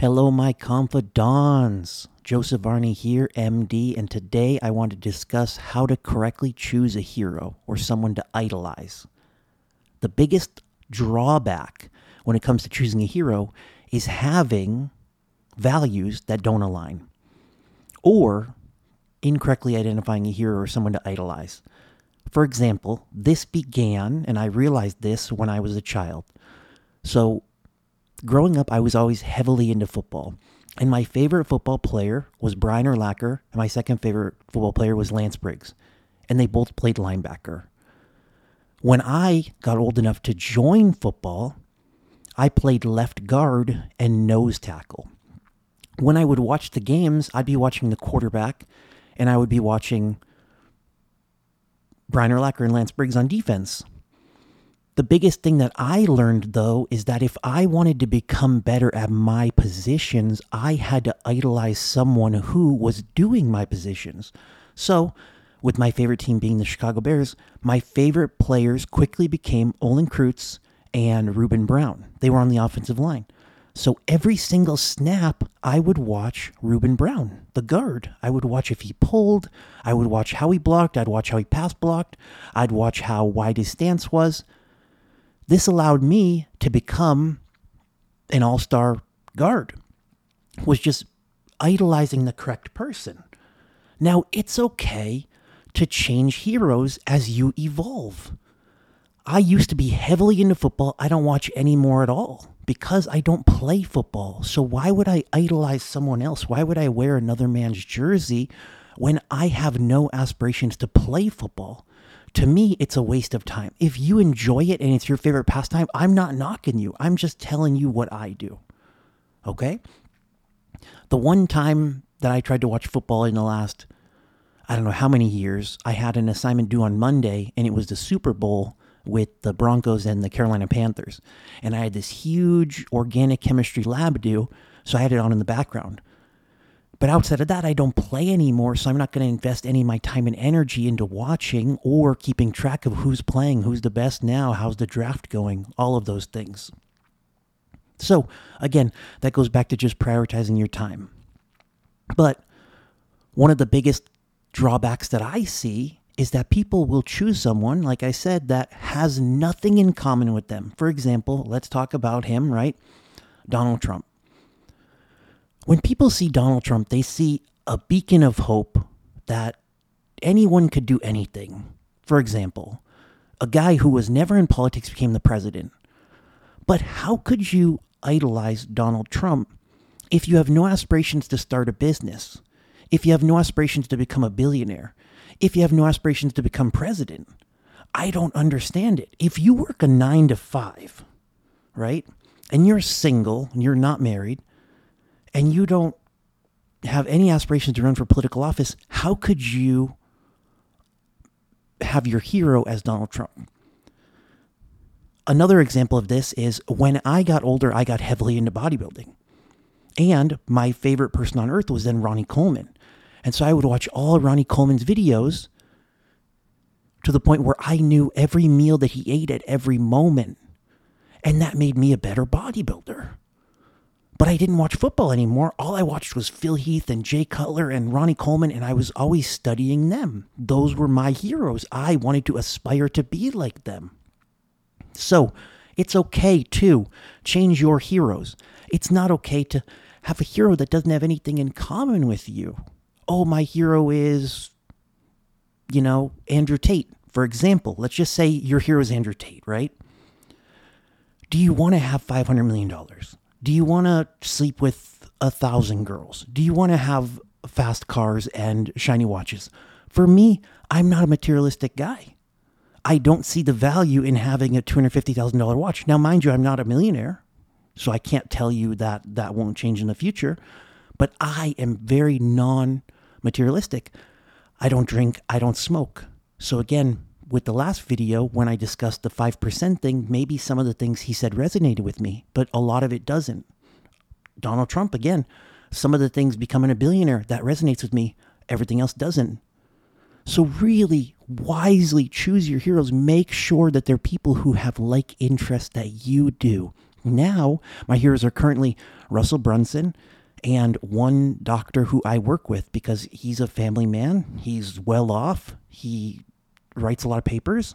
Hello, my Confidons. Joseph Varney here, MD, and today I want to discuss how to correctly choose a hero or someone to idolize. The biggest drawback when it comes to choosing a hero is having values that don't align or incorrectly identifying a hero or someone to idolize. For example, this began, and I realized this when I was a child. So, growing up, I was always heavily into football. And my favorite football player was Brian Urlacher, and my second favorite football player was Lance Briggs. And they both played linebacker. When I got old enough to join football, I played left guard and nose tackle. When I would watch the games, I'd be watching the quarterback and I would be watching Brian Urlacher and Lance Briggs on defense. The biggest thing that I learned, though, is that if I wanted to become better at my positions, I had to idolize someone who was doing my positions. So, with my favorite team being the Chicago Bears, my favorite players quickly became Olin Kreutz and Ruben Brown. They were on the offensive line. So every single snap, I would watch Ruben Brown, the guard. I would watch if he pulled. I would watch how he blocked. I'd watch how he pass blocked. I'd watch how wide his stance was. This allowed me to become an all star guard, was just idolizing the correct person. Now, it's okay to change heroes as you evolve. I used to be heavily into football. I don't watch anymore at all because I don't play football. So why would I idolize someone else? Why would I wear another man's jersey when I have no aspirations to play football? To me, it's a waste of time. If you enjoy it and it's your favorite pastime, I'm not knocking you. I'm just telling you what I do. Okay? The one time that I tried to watch football in the last, I don't know how many years, I had an assignment due on Monday and it was the Super Bowl with the Broncos and the Carolina Panthers. And I had this huge organic chemistry lab due, so I had it on in the background. But outside of that, I don't play anymore, so I'm not going to invest any of my time and energy into watching or keeping track of who's playing, who's the best now, how's the draft going, all of those things. So, again, that goes back to just prioritizing your time. But one of the biggest drawbacks that I see is that people will choose someone, like I said, that has nothing in common with them. For example, let's talk about him, right? Donald Trump. When people see Donald Trump, they see a beacon of hope that anyone could do anything. For example, a guy who was never in politics became the president. But how could you idolize Donald Trump if you have no aspirations to start a business? If you have no aspirations to become a billionaire? If you have no aspirations to become president? I don't understand it. If you work a nine to five, right, and you're single and you're not married, and you don't have any aspirations to run for political office, how could you have your hero as Donald Trump? Another example of this is when I got older, I got heavily into bodybuilding. And my favorite person on earth was then Ronnie Coleman. And so I would watch all Ronnie Coleman's videos to the point where I knew every meal that he ate at every moment. And that made me a better bodybuilder. But I didn't watch football anymore. All I watched was Phil Heath and Jay Cutler and Ronnie Coleman, and I was always studying them. Those were my heroes. I wanted to aspire to be like them. So it's okay to change your heroes. It's not okay to have a hero that doesn't have anything in common with you. Oh, my hero is, you know, Andrew Tate, for example. Let's just say your hero is Andrew Tate, right? Do you want to have $500 million? Do you want to sleep with a thousand girls? Do you want to have fast cars and shiny watches? For me, I'm not a materialistic guy. I don't see the value in having a $250,000 watch. Now, mind you, I'm not a millionaire, so I can't tell you that that won't change in the future, but I am very non materialistic. I don't drink, I don't smoke. So, again, with the last video when I discussed the 5% thing, maybe some of the things he said resonated with me, but a lot of it doesn't. Donald Trump, again, some of the things becoming a billionaire, that resonates with me. Everything else doesn't. So, really wisely choose your heroes. Make sure that they're people who have like interests that you do. Now, my heroes are currently Russell Brunson and one doctor who I work with because he's a family man. He's well off. He writes a lot of papers.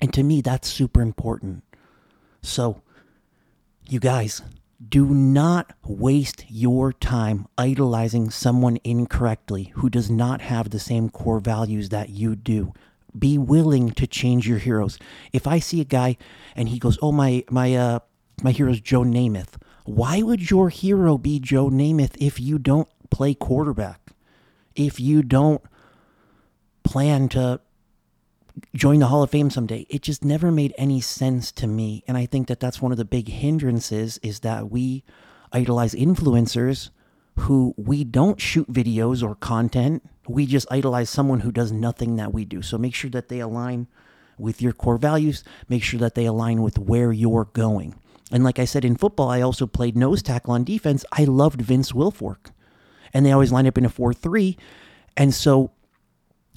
And to me, that's super important. So, you guys, do not waste your time idolizing someone incorrectly who does not have the same core values that you do. Be willing to change your heroes. If I see a guy and he goes, "Oh my my uh my hero's Joe Namath," why would your hero be Joe Namath if you don't play quarterback? If you don't plan to join the Hall of Fame someday. It just never made any sense to me. And I think that that's one of the big hindrances is that we idolize influencers who we don't shoot videos or content. We just idolize someone who does nothing that we do. So make sure that they align with your core values. Make sure that they align with where you're going. And like I said in football, I also played nose tackle on defense. I loved Vince Wilfork. And they always line up in a 4 3. And so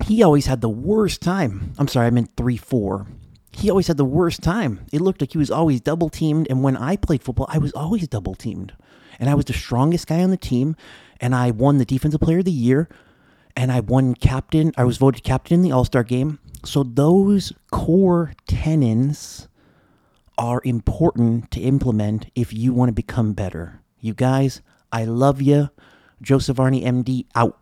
he always had the worst time. I'm sorry, I meant 3 4. He always had the worst time. It looked like he was always double teamed. And when I played football, I was always double teamed. And I was the strongest guy on the team. And I won the Defensive Player of the Year. And I won captain. I was voted captain in the All Star game. So those core tenets are important to implement if you want to become better. You guys, I love you. Joseph Varney, MD, out.